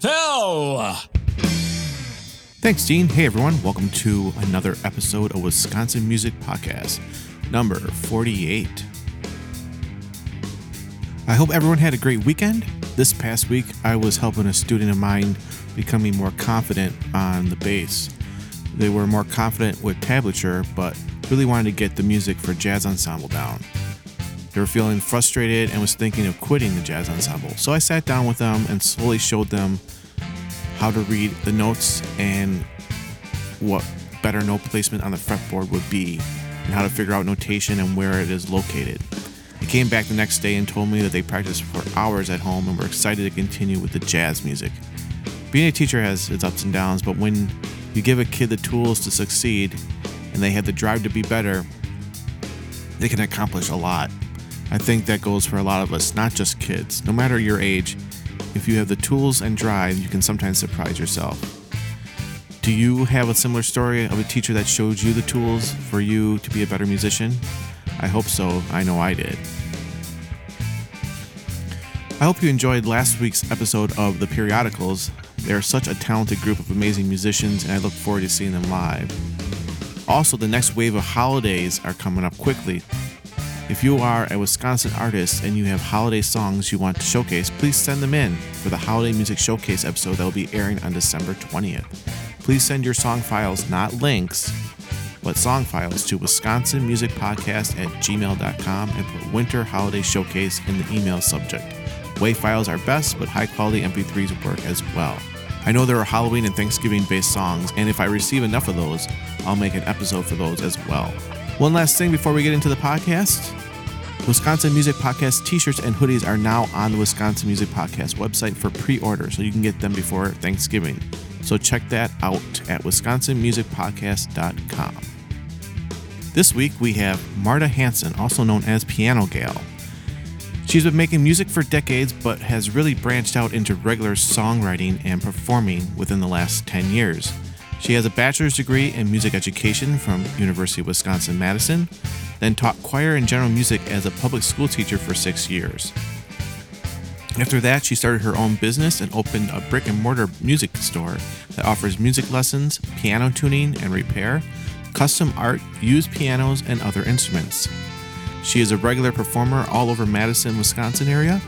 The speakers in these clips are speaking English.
Fell. Thanks, Dean. Hey, everyone. Welcome to another episode of Wisconsin Music Podcast, number 48. I hope everyone had a great weekend. This past week, I was helping a student of mine becoming more confident on the bass. They were more confident with tablature, but really wanted to get the music for jazz ensemble down. They were feeling frustrated and was thinking of quitting the jazz ensemble. So I sat down with them and slowly showed them how to read the notes and what better note placement on the fretboard would be, and how to figure out notation and where it is located. They came back the next day and told me that they practiced for hours at home and were excited to continue with the jazz music. Being a teacher has its ups and downs, but when you give a kid the tools to succeed and they have the drive to be better, they can accomplish a lot. I think that goes for a lot of us, not just kids. No matter your age, if you have the tools and drive, you can sometimes surprise yourself. Do you have a similar story of a teacher that showed you the tools for you to be a better musician? I hope so. I know I did. I hope you enjoyed last week's episode of The Periodicals. They're such a talented group of amazing musicians, and I look forward to seeing them live. Also, the next wave of holidays are coming up quickly. If you are a Wisconsin artist and you have holiday songs you want to showcase, please send them in for the Holiday Music Showcase episode that will be airing on December 20th. Please send your song files, not links, but song files to wisconsinmusicpodcast at gmail.com and put Winter Holiday Showcase in the email subject. WAV files are best, but high quality MP3s work as well. I know there are Halloween and Thanksgiving based songs, and if I receive enough of those, I'll make an episode for those as well. One last thing before we get into the podcast Wisconsin Music Podcast t shirts and hoodies are now on the Wisconsin Music Podcast website for pre order, so you can get them before Thanksgiving. So check that out at wisconsinmusicpodcast.com. This week we have Marta Hanson, also known as Piano Gal. She's been making music for decades, but has really branched out into regular songwriting and performing within the last 10 years. She has a bachelor's degree in music education from University of Wisconsin Madison, then taught choir and general music as a public school teacher for six years. After that, she started her own business and opened a brick and mortar music store that offers music lessons, piano tuning and repair, custom art, used pianos, and other instruments. She is a regular performer all over Madison, Wisconsin area.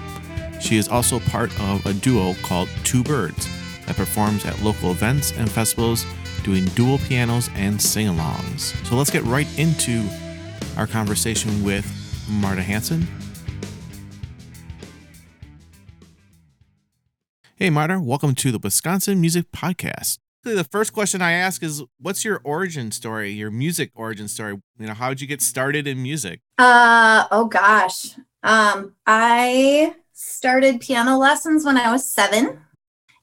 She is also part of a duo called Two Birds that performs at local events and festivals doing dual pianos and sing-alongs. So let's get right into our conversation with Marta Hanson. Hey Marta, welcome to the Wisconsin Music Podcast. The first question I ask is what's your origin story, your music origin story? You know, how did you get started in music? Uh oh gosh. Um I started piano lessons when I was 7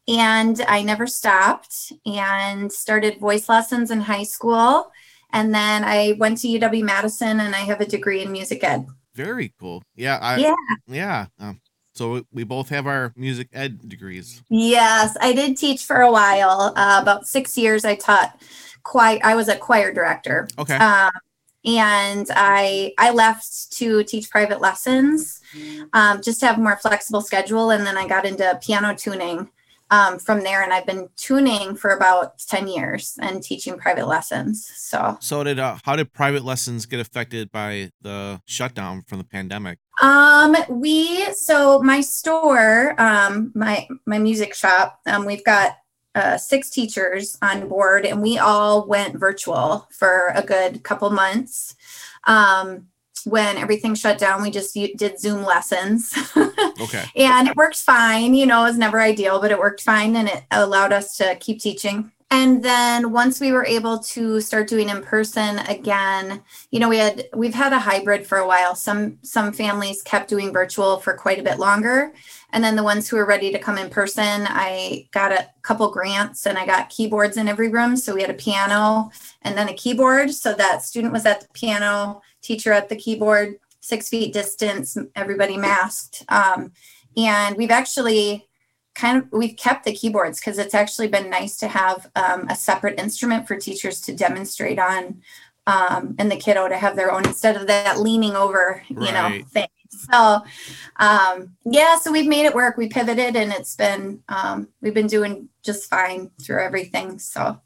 and I never stopped and started voice lessons in high school and then I went to UW Madison and I have a degree in music ed. Very cool. Yeah, I, yeah. Yeah. Um, so we both have our music ed degrees. Yes, I did teach for a while. Uh, about six years, I taught choir. I was a choir director. Okay. Um, and I I left to teach private lessons, um, just to have a more flexible schedule. And then I got into piano tuning um, from there, and I've been tuning for about ten years and teaching private lessons. So, so did uh, how did private lessons get affected by the shutdown from the pandemic? Um, we so my store, um, my my music shop, um, we've got uh, six teachers on board, and we all went virtual for a good couple months. Um, when everything shut down, we just did Zoom lessons. Okay. and it worked fine. You know, it was never ideal, but it worked fine and it allowed us to keep teaching. And then once we were able to start doing in person again, you know, we had we've had a hybrid for a while. Some some families kept doing virtual for quite a bit longer. And then the ones who were ready to come in person, I got a couple grants and I got keyboards in every room. So we had a piano and then a keyboard. So that student was at the piano, teacher at the keyboard, six feet distance, everybody masked. Um, and we've actually kind of we've kept the keyboards because it's actually been nice to have um, a separate instrument for teachers to demonstrate on um, and the kiddo to have their own instead of that leaning over you know thing. So um, yeah so we've made it work. We pivoted and it's been um, we've been doing just fine through everything so.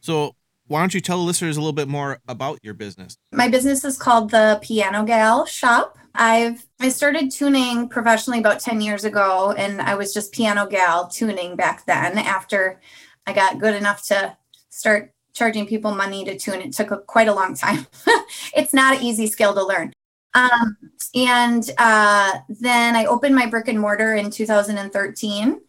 So why don't you tell the listeners a little bit more about your business? my business is called the piano gal shop. I've i started tuning professionally about 10 years ago and i was just piano gal tuning back then after i got good enough to start charging people money to tune. It took a, quite a long time. It's not an easy skill to learn. Um, and uh, then i opened my brick and mortar in 2013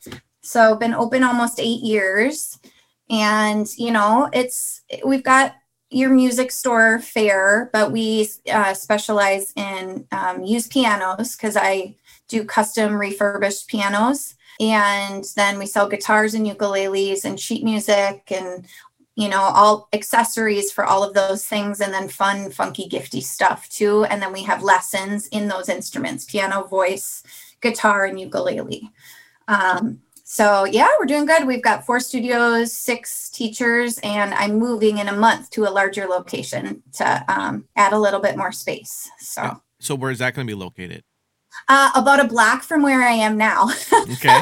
so been open almost eight years and you know it's we've got your music store fair but we uh, specialize in um, used pianos because I do custom refurbished pianos. And then we sell guitars and ukuleles and sheet music and, you know, all accessories for all of those things. And then fun, funky, gifty stuff too. And then we have lessons in those instruments piano, voice, guitar, and ukulele. Um, so yeah, we're doing good. We've got four studios, six teachers, and I'm moving in a month to a larger location to um, add a little bit more space. So So where is that going to be located? uh, about a block from where I am now. Okay.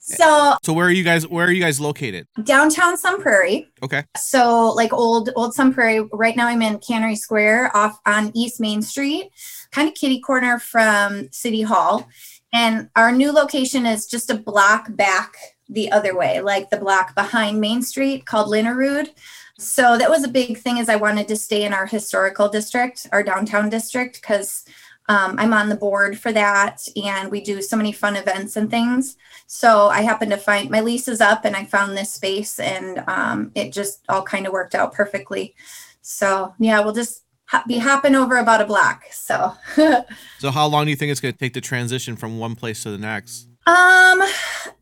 so so where are you guys? Where are you guys located? downtown Sun Prairie. Okay. So like old old Sun Prairie. Right now I'm in Cannery Square off on East Main Street, kind of kitty corner from City Hall. And our new location is just a block back the other way, like the block behind Main Street called Linnerud. So that was a big thing is I wanted to stay in our historical district, our downtown district, because um, I'm on the board for that and we do so many fun events and things. So I happened to find my lease is up and I found this space and um, it just all kind of worked out perfectly. So yeah, we'll just ha- be hopping over about a block. So So how long do you think it's going to take to transition from one place to the next? Um,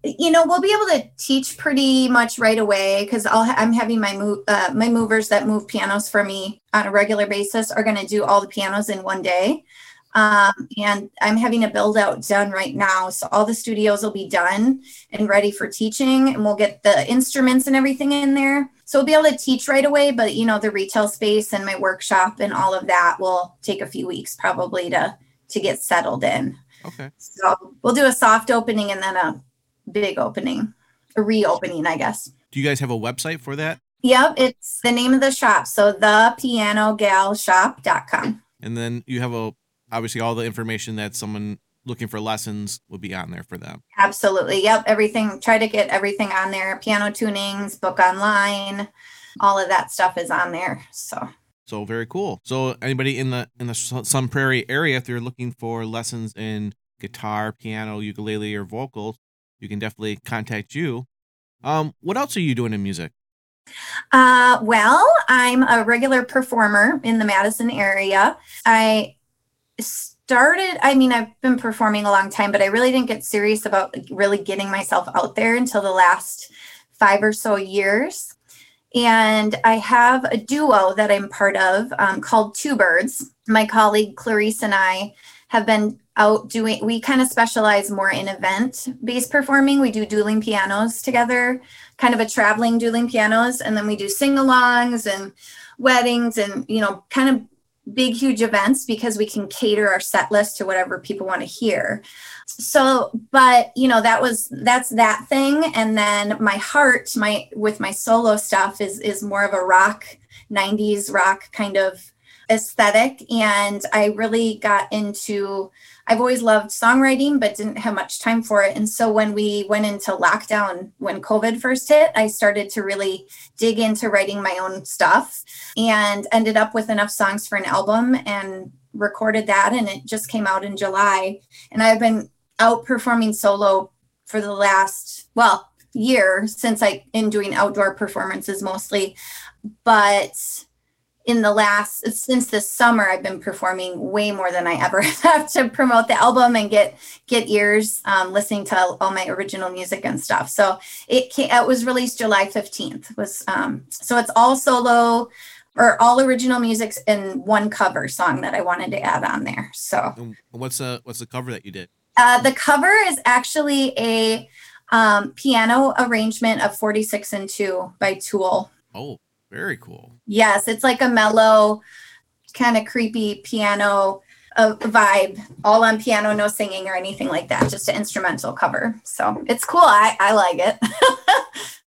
you know, we'll be able to teach pretty much right away because I'll I'm having my move uh, my movers that move pianos for me on a regular basis are going to do all the pianos in one day. Um, and I'm having a build out done right now, so all the studios will be done and ready for teaching, and we'll get the instruments and everything in there. So we'll be able to teach right away, but you know, the retail space and my workshop and all of that will take a few weeks probably to to get settled in. Okay. So we'll do a soft opening and then a big opening, a reopening, I guess. Do you guys have a website for that? Yep, it's the name of the shop. So the pianogalshop.com. And then you have a obviously all the information that someone looking for lessons would be on there for them. Absolutely. Yep, everything. Try to get everything on there. Piano tunings, book online, all of that stuff is on there. So So very cool. So anybody in the in the Sun Prairie area, if they're looking for lessons in guitar, piano, ukulele, or vocals, you can definitely contact you. Um, what else are you doing in music? Uh, well, I'm a regular performer in the Madison area. I started, I mean, I've been performing a long time, but I really didn't get serious about really getting myself out there until the last five or so years. And I have a duo that I'm part of um, called Two Birds. My colleague Clarice and I have been out doing, we kind of specialize more in event based performing. We do dueling pianos together kind of a traveling dueling pianos and then we do sing-alongs and weddings and you know kind of big huge events because we can cater our set list to whatever people want to hear. So but you know that was that's that thing. And then my heart my with my solo stuff is is more of a rock 90s rock kind of aesthetic. And I really got into I've always loved songwriting but didn't have much time for it. And so when we went into lockdown when covid first hit I started to really dig into writing my own stuff and ended up with enough songs for an album and recorded that. And it just came out in July. And I've been out performing solo for the last well year since I in doing outdoor performances mostly. But in the last since this summer i've been performing way more than i ever have to promote the album and get get ears um, listening to all my original music and stuff. So it came, it was released july 15th was um, so it's all solo or all original music in one cover song that i wanted to add on there so. What's the what's the cover that you did? Uh, the cover is actually a um, piano arrangement of 46 and 2 by tool. Oh very cool. Yes, it's like a mellow, kind of creepy piano uh, vibe, all on piano, no singing or anything like that, just an instrumental cover. So it's cool. I, I like it.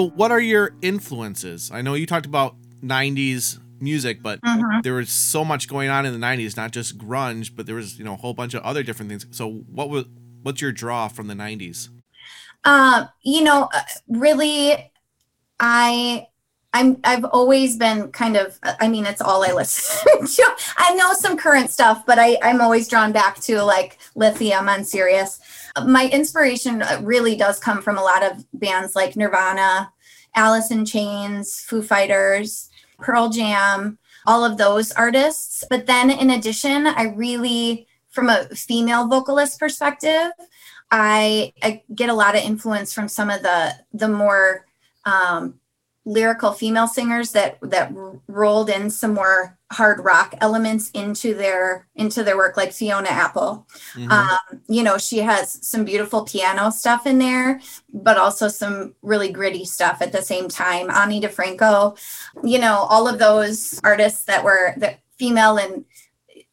So, what are your influences? I know you talked about 90s music, but Mhm. there was so much going on in the 90s, not just grunge, but there was, you know, a whole bunch of other different things. So, what was what's your draw from the 90s? Um, you know, uh, really, I, I'm, I've always been kind of. I mean, it's all I listen to. I know some current stuff, but I, I'm always drawn back to like Lithium on Sirius. My inspiration uh, really does come from a lot of bands like Nirvana, Alice in Chains, Foo Fighters, Pearl Jam, all of those artists. But then, in addition, I really, from a female vocalist perspective, I, I get a lot of influence from some of the the more um, lyrical female singers that that rolled in some more hard rock elements into their into their work, like Fiona Apple. Mhm. Um, you know, she has some beautiful piano stuff in there, but also some really gritty stuff at the same time. Ani DiFranco, you know, all of those artists that were that female and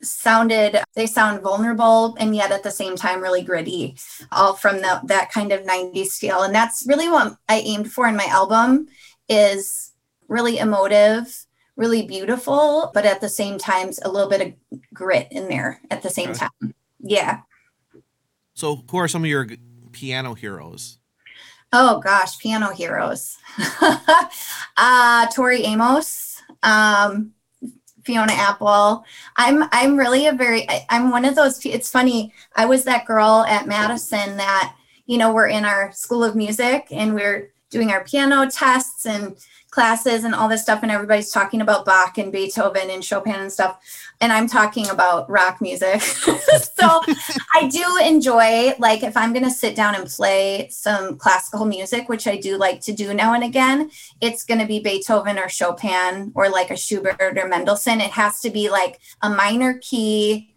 sounded they sound vulnerable and yet at the same time really gritty all from the, that kind of 90s feel and that's really what i aimed for in my album is really emotive really beautiful but at the same time a little bit of grit in there at the same Okay. time yeah so, who are some of your piano heroes? oh gosh piano heroes uh tori amos um Fiona Apple. I'm I'm really a very I, I'm one of those it's funny. I was that girl at Madison that, you know, we're in our school of music and we're doing our piano tests and classes and all this stuff and everybody's talking about Bach and Beethoven and Chopin and stuff and I'm talking about rock music. so I do enjoy like if I'm going to sit down and play some classical music, which I do like to do now and again, it's going to be Beethoven or Chopin or like a Schubert or Mendelssohn. It has to be like a minor key,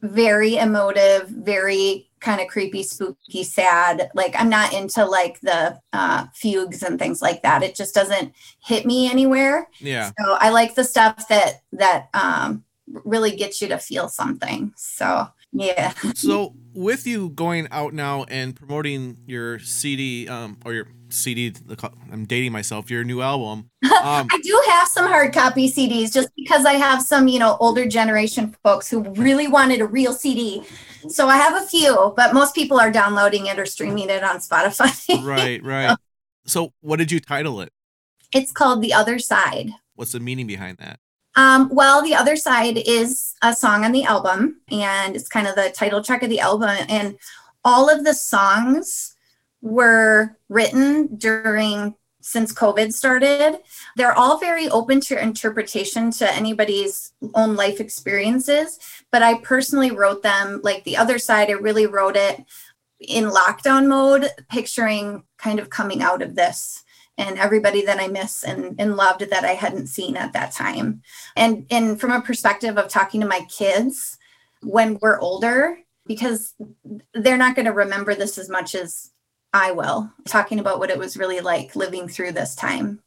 very emotive, very kind of creepy, spooky, sad. Like I'm not into like the uh, fugues and things like that. It just doesn't hit me anywhere. Yeah. So I like the stuff that that um, really gets you to feel something. So yeah. So, with you going out now and promoting your CD, um, or your CD, I'm dating myself, your new album. Um, I do have some hard copy CDs just because I have some, you know, older generation folks who really wanted a real CD. So I have a few, but most people are downloading it or streaming it on Spotify. right, right. So, what did you title it? it's called The Other Side. What's the meaning behind that? Um, well, The Other Side is a song on the album, and it's kind of the title track of the album. And all of the songs were written during since COVID started. They're all very open to interpretation to anybody's own life experiences. But I personally wrote them like The Other Side, I really wrote it in lockdown mode, picturing kind of coming out of this and everybody that I miss and, and loved that I hadn't seen at that time. And and from a perspective of talking to my kids when we're older, because they're not going to remember this as much as I will, talking about what it was really like living through this time.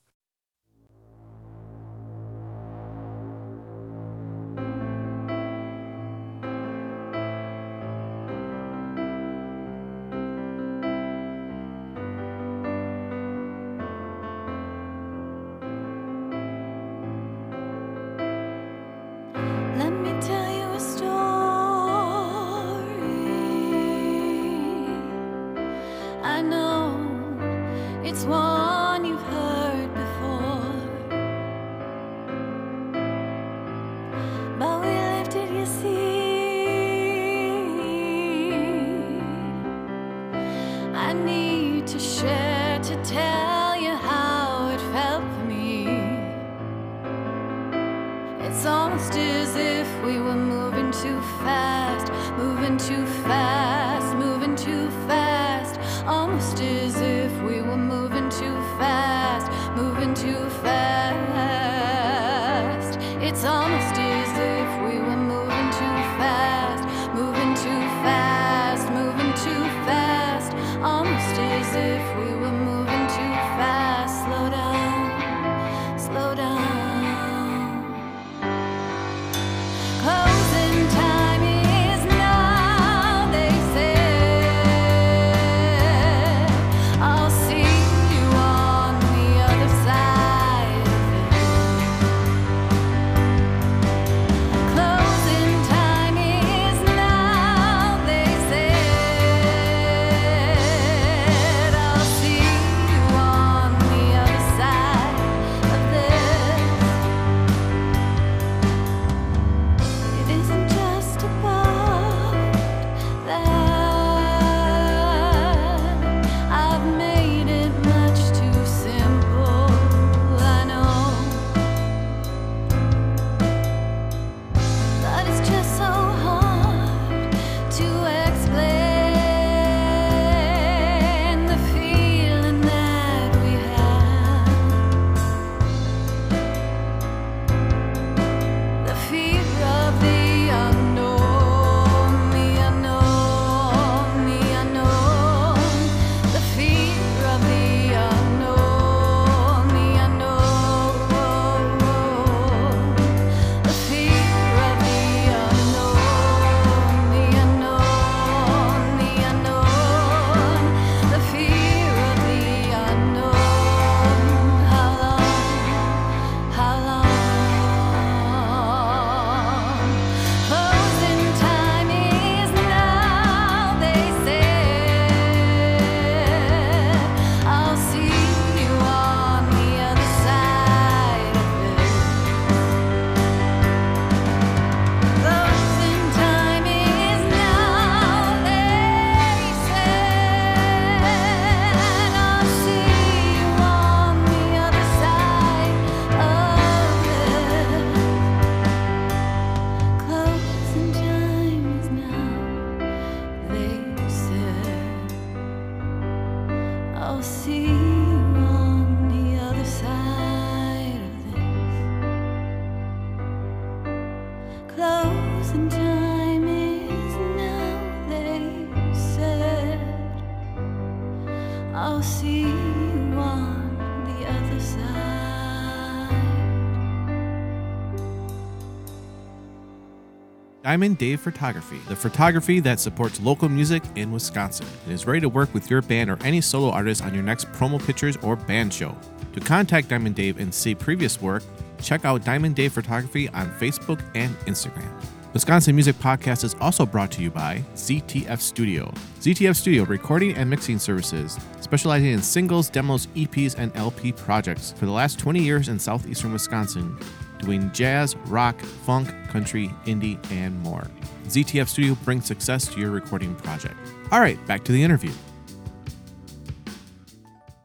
Diamond Dave Photography, the photography that supports local music in Wisconsin and is ready to work with your band or any solo artist on your next promo pictures or band show. To contact Diamond Dave and see previous work, check out Diamond Dave Photography on Facebook and Instagram. Wisconsin Music Podcast is also brought to you by ZTF Studio. ZTF Studio recording and mixing services, specializing in singles, demos, EPs, and LP projects for the last 20 years in southeastern Wisconsin, doing jazz, rock, funk, country, indie, and more. ZTF Studio brings success to your recording project. All right, back to the interview.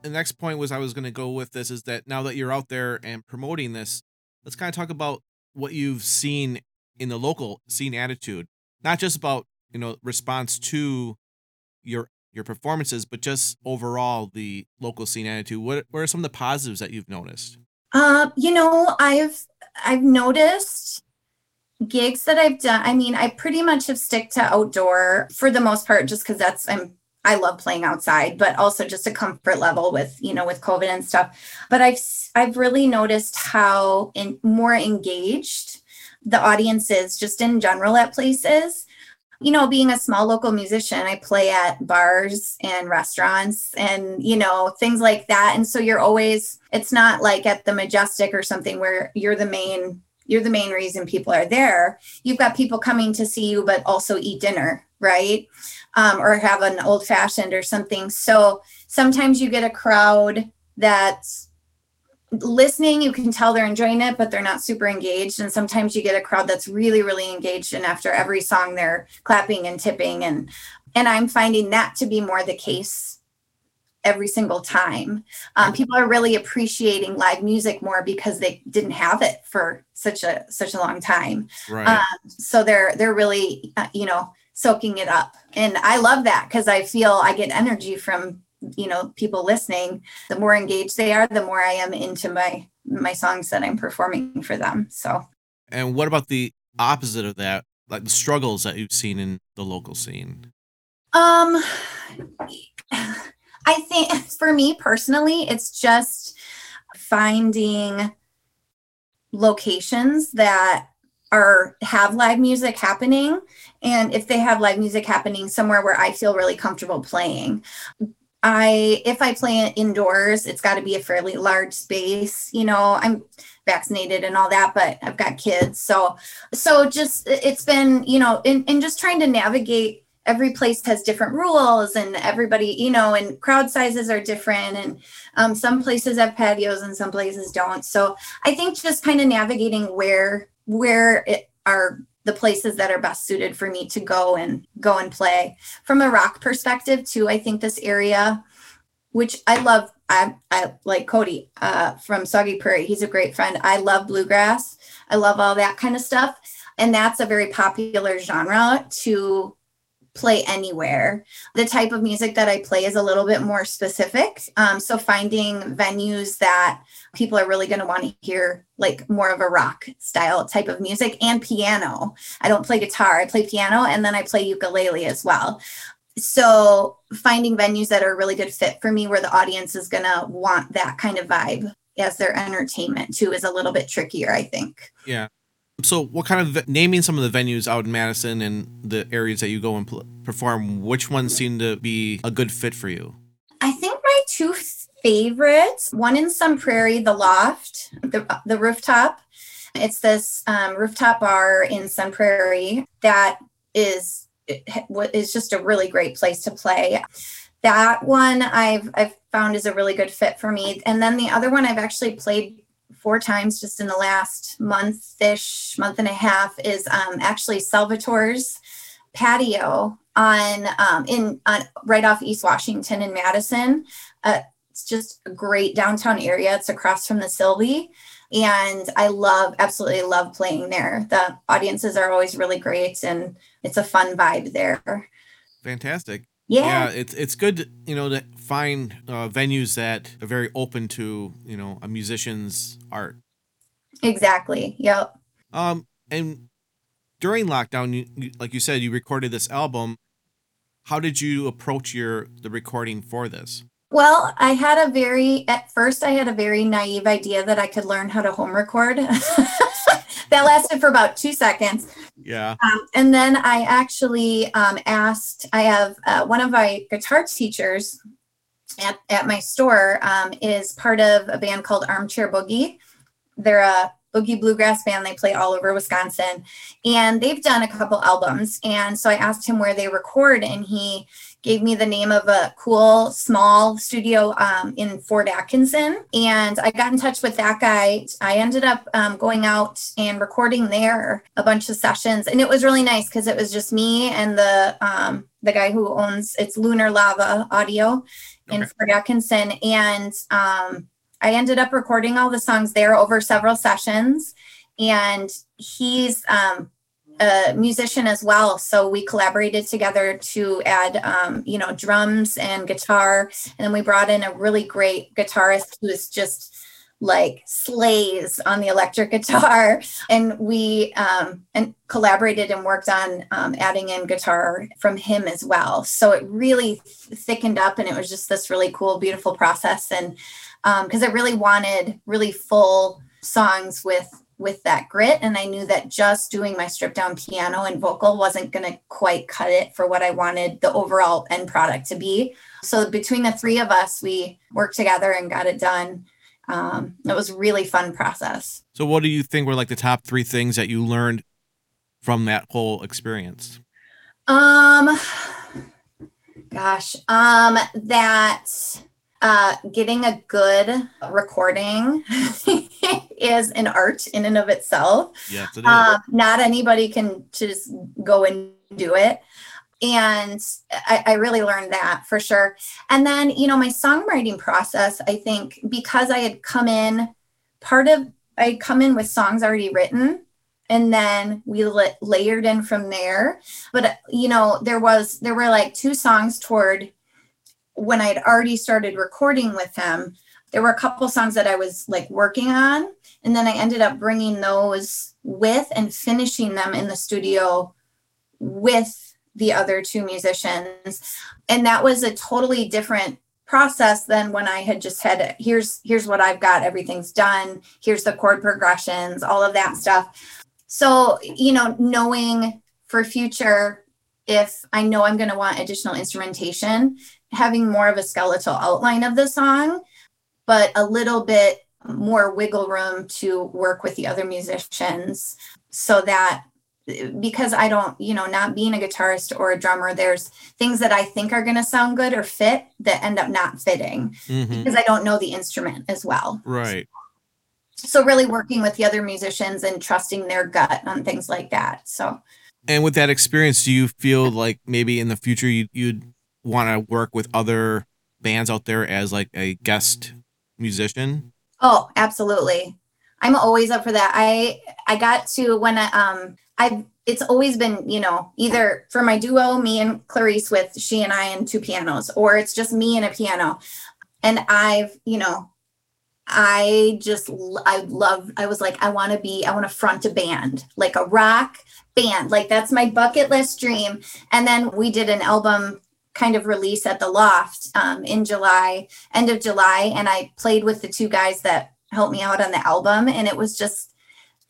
The next point was I was going to go with this is that now that you're out there and promoting this, let's kind of talk about what you've seen in the local scene attitude, not just about, you know, response to your your performances, but just overall the local scene attitude. What what are some of the positives that you've noticed? Uh, you know, I've I've noticed gigs that I've done. I mean, I pretty much have stick to outdoor for the most part, just because that's I'm I love playing outside, but also just a comfort level with you know with COVID and stuff. But I've I've really noticed how in, more engaged the audience is just in general at places. You know, being a small local musician, I play at bars and restaurants and, you know, things like that. And so you're always, it's not like at the Majestic or something where you're the main, you're the main reason people are there. You've got people coming to see you, but also eat dinner, right? Um, or have an old fashioned or something. So sometimes you get a crowd that's listening you can tell they're enjoying it but they're not super engaged. And sometimes you get a crowd that's really really engaged and after every song they're clapping and tipping. And and i'm finding that to be more the case every single time. Um, people are really appreciating live music more because they didn't have it for such a such a long time. Right. um, so they're they're really uh, you know soaking it up. And i love that because i feel i get energy from you know people listening the more engaged they are the more i am into my my songs that i'm performing for them so and what about the opposite of that? Like the struggles that you've seen in the local scene? um i think for me personally it's just finding locations that are have live music happening and if they have live music happening somewhere where i feel really comfortable playing i if i play it indoors it's got to be a fairly large space you know i'm vaccinated and all that but i've got kids so so just it's been you know in, in just trying to navigate every place has different rules and everybody you know and crowd sizes are different and um, some places have patios and some places don't so i think just kind of navigating where where it are the places that are best suited for me to go and go and play. From a rock perspective too i think this area which i love i, I like cody uh, from soggy prairie. He's a great friend. I love bluegrass. I love all that kind of stuff. And that's a very popular genre to play anywhere. The type of music that I play is a little bit more specific. Um, so finding venues that people are really going to want to hear like more of a rock style type of music and piano. I don't play guitar, I play piano and then I play ukulele as well. So finding venues that are a really good fit for me where the audience is going to want that kind of vibe as their entertainment too is a little bit trickier, I think. Yeah. So, what kind of naming some of the venues out in Madison and the areas that you go and pl- perform? Which ones seem to be a good fit for you? I think my two favorites, one in Sun Prairie, the Loft, the, the rooftop. It's this um, rooftop bar in Sun Prairie that is is just a really great place to play. That one I've I've found is a really good fit for me. And then the other one I've actually played four times just in the last month-ish, month and a half is um, actually Salvatore's patio on um, in on right off East Washington in Madison. Uh, it's just a great downtown area. It's across from the Sylvee, and I love absolutely love playing there. The audiences are always really great, and it's a fun vibe there. Fantastic. Yeah, it's it's good, to, you know, to find uh, venues that are very open to, you know, a musician's art. exactly. Yep. Um, and during lockdown, you, you, like you said, you recorded this album. How did you approach your the recording for this? Well, I had a very, at first, I had a very naive idea that I could learn how to home record. that lasted for about two seconds. Yeah. Um, and then I actually um, asked, I have uh, one of my guitar teachers at, at my store um, is part of a band called Armchair Boogie. They're a boogie bluegrass band. They play all over Wisconsin and they've done a couple albums. And so I asked him where they record and he gave me the name of a cool small studio um, in Fort Atkinson. And I got in touch with that guy. I ended up um, going out and recording there a bunch of sessions. And it was really nice because it was just me and the um, the guy who owns it's Lunar Lava Audio in Okay. Fort Atkinson. And um, I ended up recording all the songs there over several sessions. And he's um, a musician as well. So we collaborated together to add, um, you know, drums and guitar. And then we brought in a really great guitarist who is just like slays on the electric guitar and we um and collaborated and worked on um, adding in guitar from him as well so it really th- thickened up and it was just this really cool beautiful process and um because i really wanted really full songs with with that grit and i knew that just doing my stripped down piano and vocal wasn't going to quite cut it for what i wanted the overall end product to be. So between the three of us we worked together and got it done. Um, it was a really fun process. So, what do you think were like the top three things that you learned from that whole experience? Um, gosh, um, that uh, getting a good recording is an art in and of itself. Yes, it is. Um, not anybody can just go and do it. And I, I really learned that for sure. And then, you know, my songwriting process, I think because I had come in, part of I had come in with songs already written and then we la- layered in from there but you know there was there were like two songs toward when i'd already started recording with him there were a couple songs that i was like working on and then i ended up bringing those with and finishing them in the studio with the other two musicians. And that was a totally different process than when i had just had here's here's what i've got everything's done. Here's the chord progressions all of that stuff. So you know knowing for future if i know i'm going to want additional instrumentation having more of a skeletal outline of the song but a little bit more wiggle room to work with the other musicians so that because i don't you know not being a guitarist or a drummer there's things that i think are going to sound good or fit that end up not fitting Mhm. because i don't know the instrument as well Right. so really working with the other musicians and trusting their gut on things like that so And with that experience, do you feel like maybe in the future you, you'd want to work with other bands out there as like a guest musician? oh absolutely. I'm always up for that. I i got to when i um i've it's always been you know either for my duo me and clarice with she and i and two pianos or it's just me and a piano. And i've you know i just I love i was like i want to be i want to front a band like a rock band. Like that's my bucket list dream. And then we did an album kind of release at the loft um, in july end of july and i played with the two guys that helped me out on the album and it was just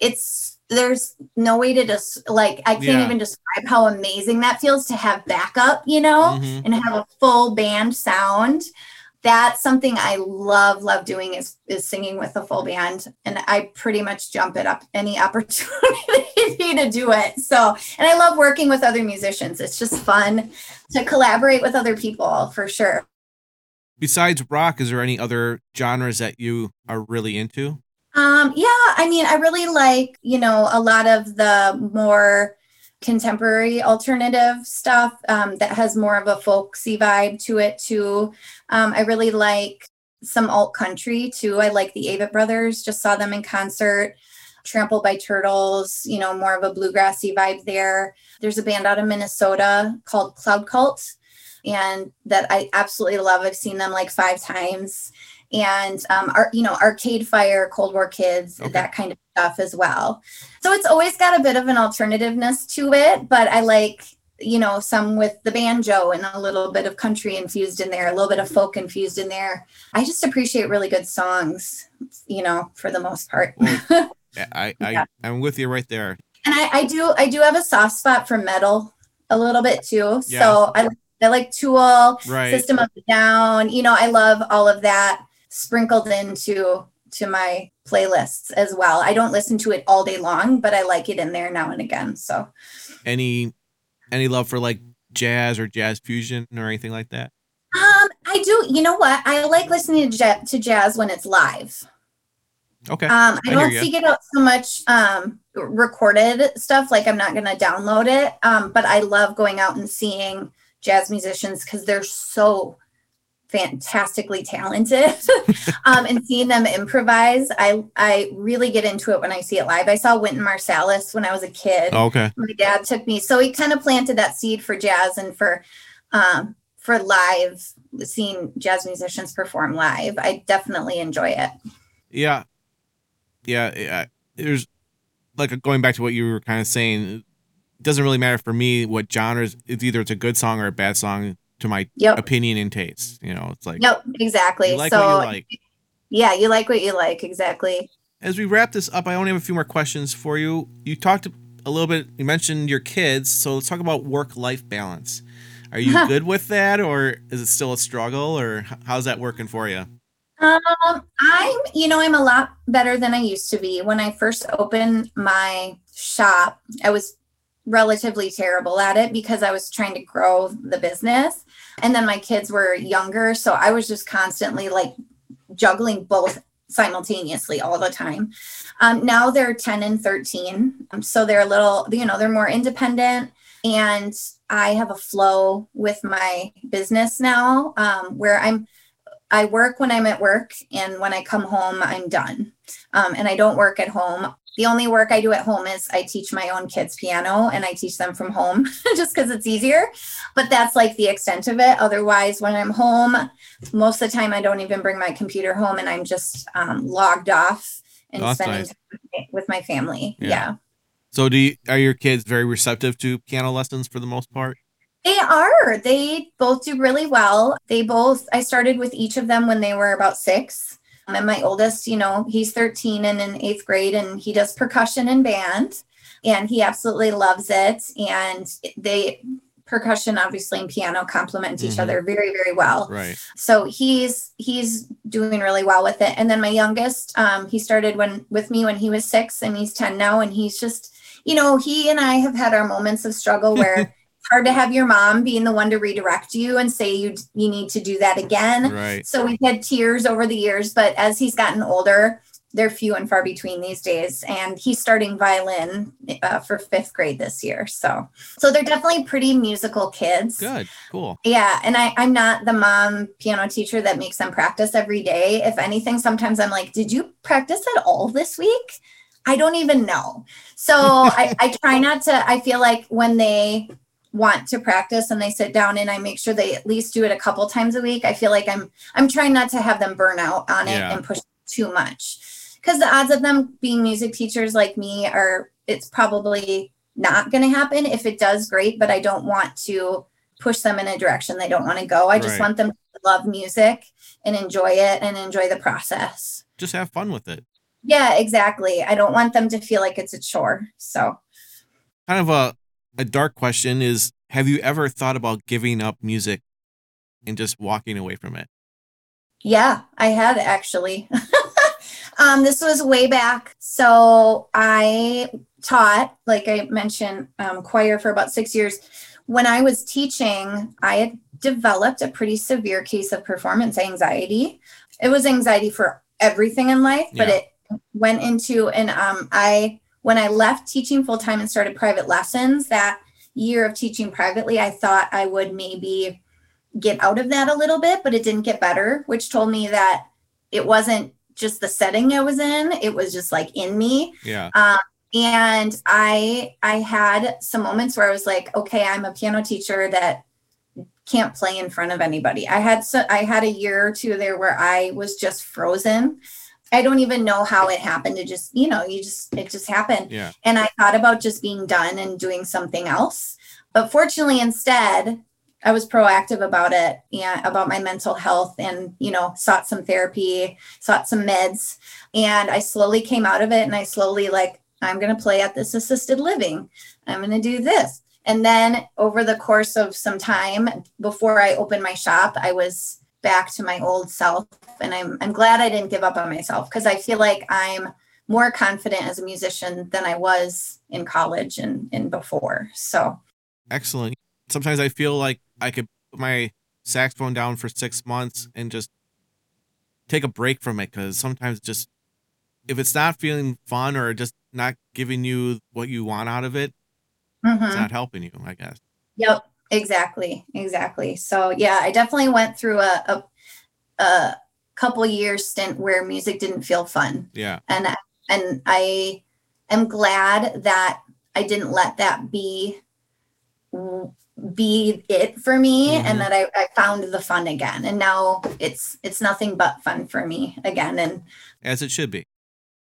it's there's no way to just like i can't Yeah. even describe how amazing that feels to have backup you know Mhm. and have a full band sound that's something i love love doing is is singing with a full band. And i pretty much jump it up any opportunity to do it. So and i love working with other musicians. It's just fun to collaborate with other people for sure. Besides rock, is there any other genres that you are really into? Um, yeah, I mean, I really like, you know, a lot of the more contemporary alternative stuff um, that has more of a folksy vibe to it too. Um, I really like some alt country too. I like the Avett Brothers, just saw them in concert. Trampled by Turtles, you know, more of a bluegrassy vibe there. There's a band out of Minnesota called Cloud Cult, and that I absolutely love. I've seen them like five times and um, ar- you know, Arcade Fire, Cold War Kids, Okay. that kind of stuff as well. So it's always got a bit of an alternativeness to it, but I like you know some with the banjo and a little bit of country infused in there, a little bit of folk infused in there. I just appreciate really good songs, you know, for the most part. Mm. Well, I, I Yeah. I'm with you right there. and I, I do I do have a soft spot for metal a little bit too. Yeah. So I I like Tool, Right. System of Down. You know, I love all of that sprinkled into to my playlists as well. I don't listen to it all day long, but I like it in there now and again. So Any any love for like jazz or jazz fusion or anything like that? um I do you know what? I like listening to, ja- to jazz when it's live. Okay. Um, I I don't seek it out so much um, recorded stuff. Like I'm not going to download it. Um, but I love going out and seeing jazz musicians because they're so fantastically talented. um, and seeing them improvise, I I really get into it when I see it live. I saw Wynton Marsalis when I was a kid. Oh, okay. My dad took me, so he kind of planted that seed for jazz and for um, for live seeing jazz musicians perform live. I definitely enjoy it. Yeah. Yeah. yeah. There's like going back to what you were kind of saying. It doesn't really matter for me what genres. It's either it's a good song or a bad song to my Yep. opinion and taste. You know, it's like Nope, exactly. like so like. yeah, you like what you like, exactly. As we wrap this up, I only have a few more questions for you. You talked a little bit. You mentioned your kids, so let's talk about work-life balance. Are you good with that, or is it still a struggle, or how's that working for you? Um, I'm, you know, I'm a lot better than I used to be. When I first opened my shop, I was relatively terrible at it because I was trying to grow the business. And then my kids were younger, so I was just constantly like juggling both simultaneously all the time. Um, now they're 10 and 13. um, So they're a little, you know, they're more independent. And I have a flow with my business now um, where I'm, I work when I'm at work, and when I come home, I'm done. Um, and I don't work at home. The only work I do at home is I teach my own kids piano and I teach them from home just because it's easier. But that's like the extent of it. Otherwise, when I'm home, most of the time I don't even bring my computer home and I'm just um, logged off and spending nice. time with my- with my family. Yeah. yeah. So, do you, are your kids very receptive to piano lessons for the most part? They are. They both do really well. They both, I started with each of them when they were about six. Um, And my oldest, you know, he's 13 and in eighth grade, and he does percussion and band, and he absolutely loves it. And they, percussion obviously and piano complement each Mhm. other very, very well Right. so he's he's doing really well with it and then my youngest um he started when with me when he was six and he's 10 now and he's just you know he and i have had our moments of struggle where hard to have your mom being the one to redirect you and say you you need to do that again Right. so we've had tears over the years but as he's gotten older they're few and far between these days and he's starting violin uh, for fifth grade this year so so they're definitely pretty musical kids Good. Cool. yeah, and I, I'm not the mom piano teacher that makes them practice every day. If anything, sometimes I'm like, did you practice at all this week? I don't even know. So I, I try not to, I feel like when they want to practice and they sit down and I make sure they at least do it a couple times a week, I feel like I'm I'm trying not to have them burn out on it Yeah. and push too much. Because the odds of them being music teachers like me are it's probably not going to happen. If it does, great, but I don't want to push them in a direction they don't want to go. I just Right. want them to love music and enjoy it and enjoy the process. Just have fun with it. Yeah, exactly. I don't want them to feel like it's a chore. So, Kind of a a dark question is: Have you ever thought about giving up music and just walking away from it? yeah, I had actually. um, this was way back. So, I taught, like I mentioned, um, choir for about six years. When I was teaching, I had developed a pretty severe case of performance anxiety. It was anxiety for everything in life, but Yeah. it went into and um, I when I left teaching full time and started private lessons that year of teaching privately, I thought I would maybe get out of that a little bit, but it didn't get better, which told me that it wasn't just the setting I was in, it was just like in me Yeah. Um, and i i had some moments where i was like okay i'm a piano teacher that can't play in front of anybody. I had so I had a year or two there where I was just frozen. I don't even know how it happened. It just, you know, you just it just happened. Yeah. And I thought about just being done and doing something else. But fortunately, instead, I was proactive about it and about my mental health and, you know, sought some therapy, sought some meds. And I slowly came out of it and I slowly, like, I'm going to play at this assisted living. I'm going to do this. And then over the course of some time before I opened my shop, I was back to my old self. And I'm, I'm glad I didn't give up on myself because I feel like I'm more confident as a musician than I was in college and, and before. So, Excellent. Sometimes I feel like I could put my saxophone down for six months and just take a break from it because sometimes just if it's not feeling fun or just not giving you what you want out of it, mhm. it's not helping you, I guess. Yep, exactly, exactly. So yeah, I definitely went through a a, a couple years stint where music didn't feel fun, Yeah. and and I am glad that I didn't let that be be it for me Mhm. and that I, I found the fun again and now it's it's nothing but fun for me again and As it should be.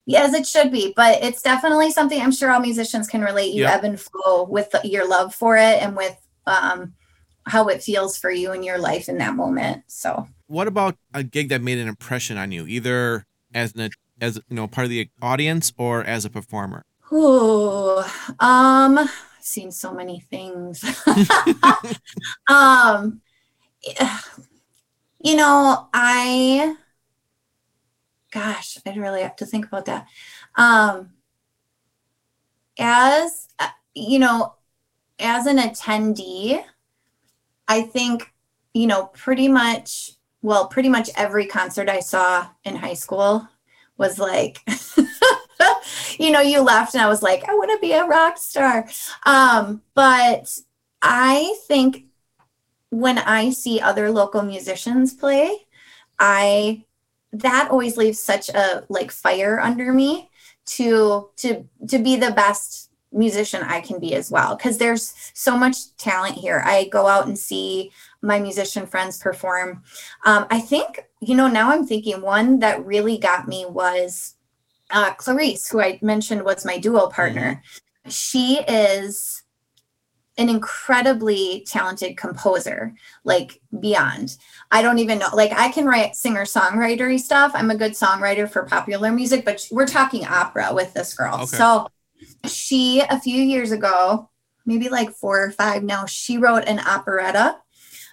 Yes, it should be, but it's definitely something I'm sure all musicians can relate. You Yep. ebb and flow with your love for it and with um, how it feels for you in your life in that moment. So, What about a gig that made an impression on you, either as an as you know part of the audience or as a performer? ooh, um, I've seen so many things. um, you know, I, gosh, I'd really have to think about that. Um, as uh, you know, as an attendee, I think, you know, pretty much, well, pretty much every concert I saw in high school was like, you know, you left and I was like, I want to be a rock star. Um, but I think when I see other local musicians play, I that always leaves such a like fire under me to to to be the best musician I can be as well because there's so much talent here. I go out and see my musician friends perform. Um, I think you know now I'm thinking one that really got me was uh, Clarice, who I mentioned was my duo partner. She is an incredibly talented composer, like beyond. I don't even know. Like I can write singer songwritery stuff. I'm a good songwriter for popular music, but we're talking opera with this girl. Okay. So she a few years ago, maybe like four or five now, she wrote an operetta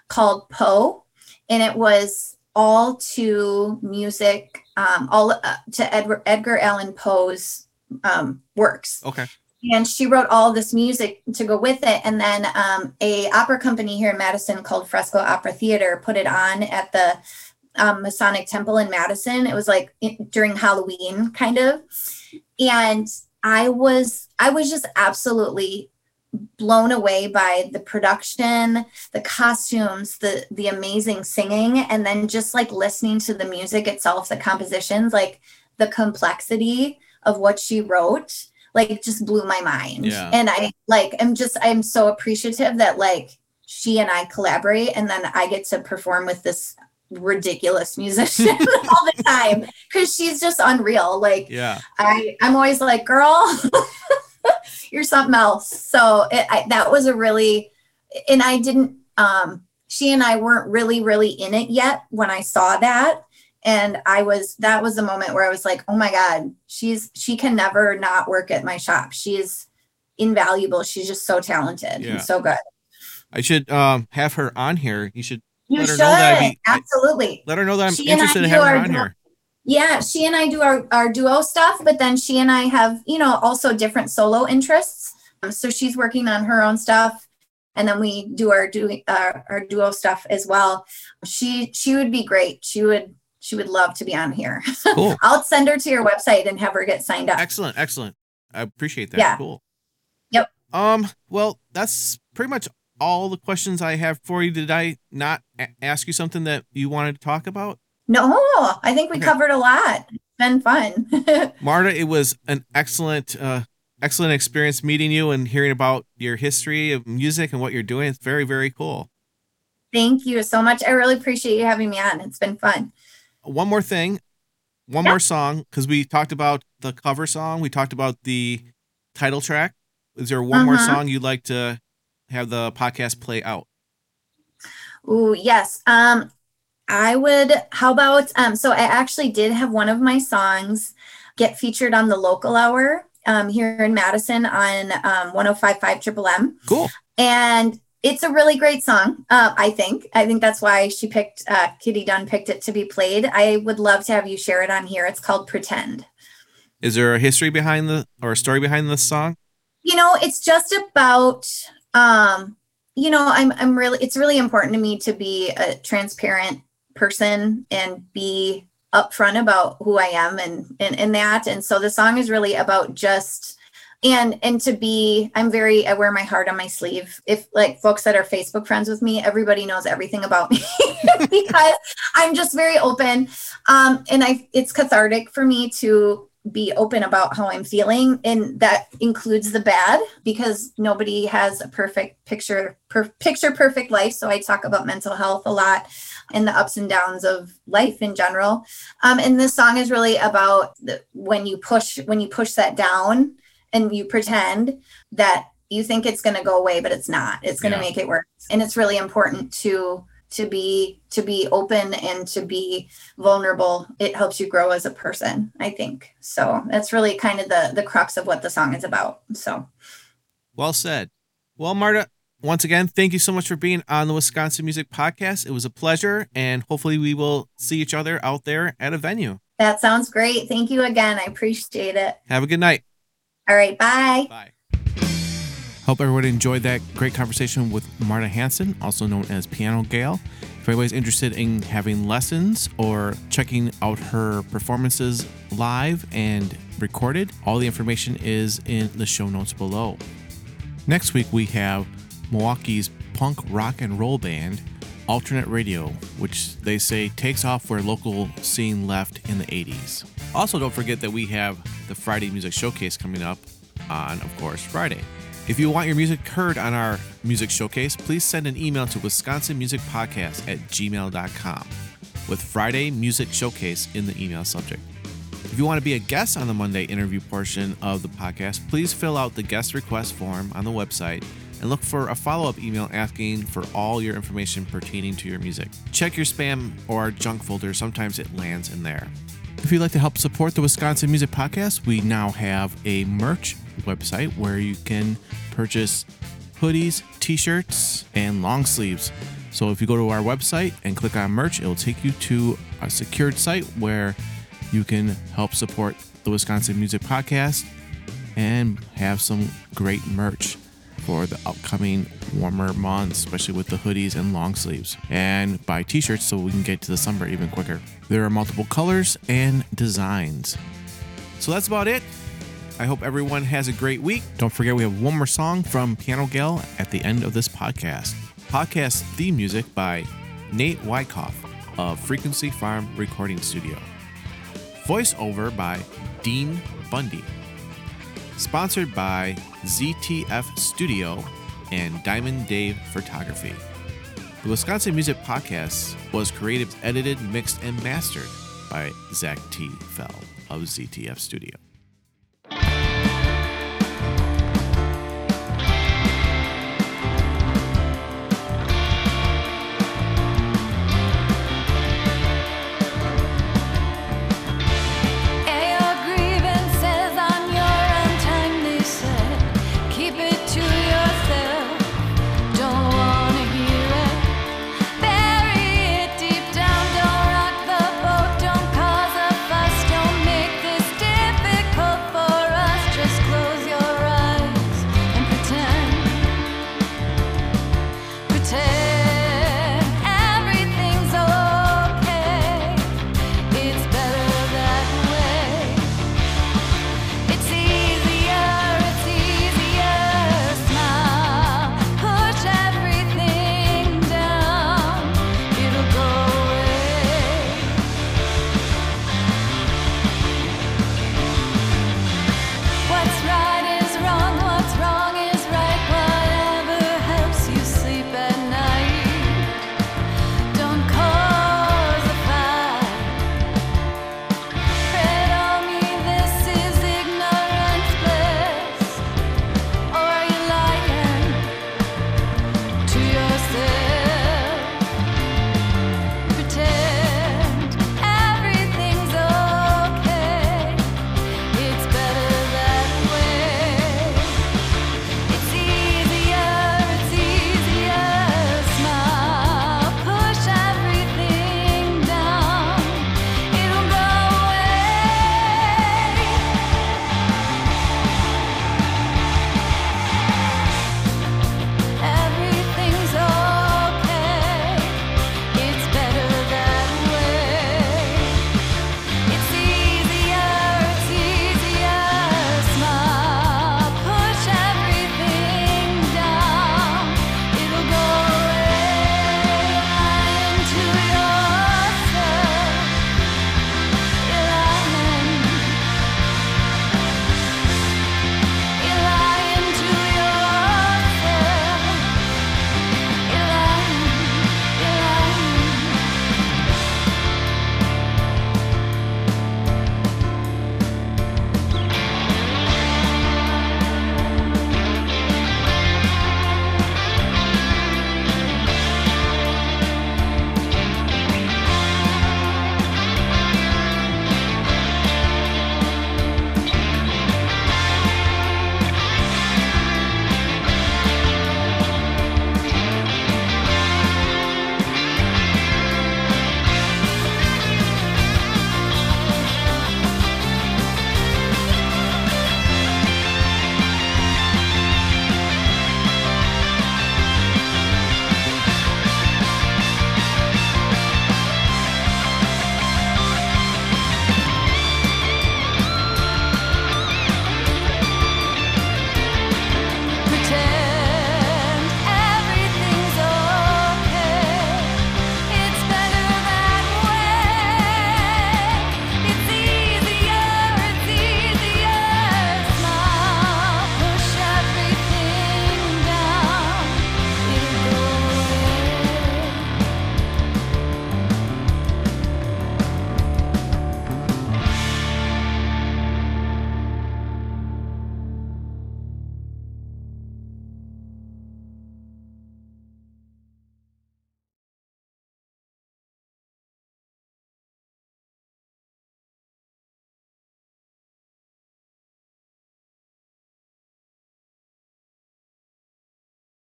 called Poe, and it was all to music, um, all uh, to Edward, Edgar Allan Poe's um, works. Okay. and she wrote all this music to go with it and then um, a opera company here in madison called fresco opera theater put it on at the um, masonic temple in madison. It was like in, during halloween kind of. And i was i was just absolutely blown away by the production the costumes the the amazing singing and then just like listening to the music itself the compositions like the complexity of what she wrote like just blew my mind Yeah. and i like i'm just i'm so appreciative that like she and i collaborate and then i get to perform with this ridiculous musician all the time because she's just unreal like Yeah. I I'm always like, girl, you're something else. So it, I, that was a really, and I didn't. Um, she and I weren't really, really in it yet when I saw that, and I was. That was the moment where I was like, oh my god, she's she can never not work at my shop. She's invaluable. She's just so talented Yeah. and so good. I should um have her on here. You should You Let should know that I'd be- absolutely. let her know that I'm She interested in having her on here. Yeah, she and I do our, our duo stuff, but then she and I have, you know, also different solo interests. Um, so she's working on her own stuff, and then we do our do uh, our duo stuff as well. She she would be great. She would she would love to be on here. Cool. I'll send her to your website and have her get signed up. Excellent, excellent. I appreciate that. Yeah. Cool. Yep. Um. Well, that's pretty much all the questions I have for you. Did I not a- ask you something that you wanted to talk about, No, I think we Okay. covered a lot. It's been fun. Marta? It was an excellent, uh, excellent experience meeting you and hearing about your history of music and what you're doing. It's very, very cool. Thank you so much. I really appreciate you having me on. It's been fun. One more thing, one Yeah. more song, because we talked about the cover song, we talked about the title track. Is there one more Uh-huh. song you'd like to have the podcast play out? Oh, yes. Um, I would, how about, um, so I actually did have one of my songs get featured on the local hour um, here in Madison on um, 1055 Triple M. Cool. And it's a really great song, uh, I think. I think that's why she picked, uh, Kitty Dunn picked it to be played. I would love to have you share it on here. It's called Pretend. Is there a history behind the or a story behind this song? you know it's just about um you know i'm i'm really it's really important to me to be a transparent person and be upfront about who i am and and, and that. And so the song is really about just and and to be i'm very i wear my heart on my sleeve. If like folks that are facebook friends with me everybody knows everything about me because i'm just very open. Um and i it's cathartic for me to be open about how I'm feeling, and that includes the bad because nobody has a perfect picture, per, picture perfect life. So I talk about mental health a lot and the ups and downs of life in general. Um, and this song is really about the, when you push when you push that down and you pretend that you think it's going to go away, but it's not. It's going to Yeah. make it worse, and it's really important to to be to be open and to be vulnerable it helps you grow as a person i think so that's really kind of the the crux of what the song is about so Well said. Well, Marta, once again, thank you so much for being on the Wisconsin Music Podcast. It was a pleasure, and hopefully, we will see each other out there at a venue. that sounds great thank you again i appreciate it Have a good night. all right bye Bye. Hope everybody enjoyed that great conversation with Marta Hanson, also known as Piano Gale. If anybody's interested in having lessons or checking out her performances live and recorded, all the information is in the show notes below. Next week, we have Milwaukee's punk rock and roll band, Alternate Radio, which they say takes off where local scene left in the 80s. Also, don't forget that we have the Friday Music Showcase coming up on, of course, Friday. If you want your music heard on our music showcase, please send an email to wisconsinmusicpodcast at gmail.com with Friday Music Showcase in the email subject. If you want to be a guest on the Monday interview portion of the podcast, please fill out the guest request form on the website and look for a follow up email asking for all your information pertaining to your music. Check your spam or junk folder, sometimes it lands in there. If you'd like to help support the Wisconsin Music Podcast, we now have a merch website where you can purchase hoodies, t shirts, and long sleeves. So if you go to our website and click on merch, it'll take you to a secured site where you can help support the Wisconsin Music Podcast and have some great merch for the upcoming warmer months, especially with the hoodies and long sleeves. And buy t shirts so we can get to the summer even quicker. There are multiple colors and designs. So that's about it. I hope everyone has a great week. Don't forget, we have one more song from Piano Gal at the end of this podcast. Podcast theme music by Nate Wyckoff of Frequency Farm Recording Studio. Voiceover by Dean Bundy. Sponsored by ZTF Studio and Diamond Dave Photography. The Wisconsin Music Podcast was created, edited, mixed, and mastered by Zach T. Fell of ZTF Studio.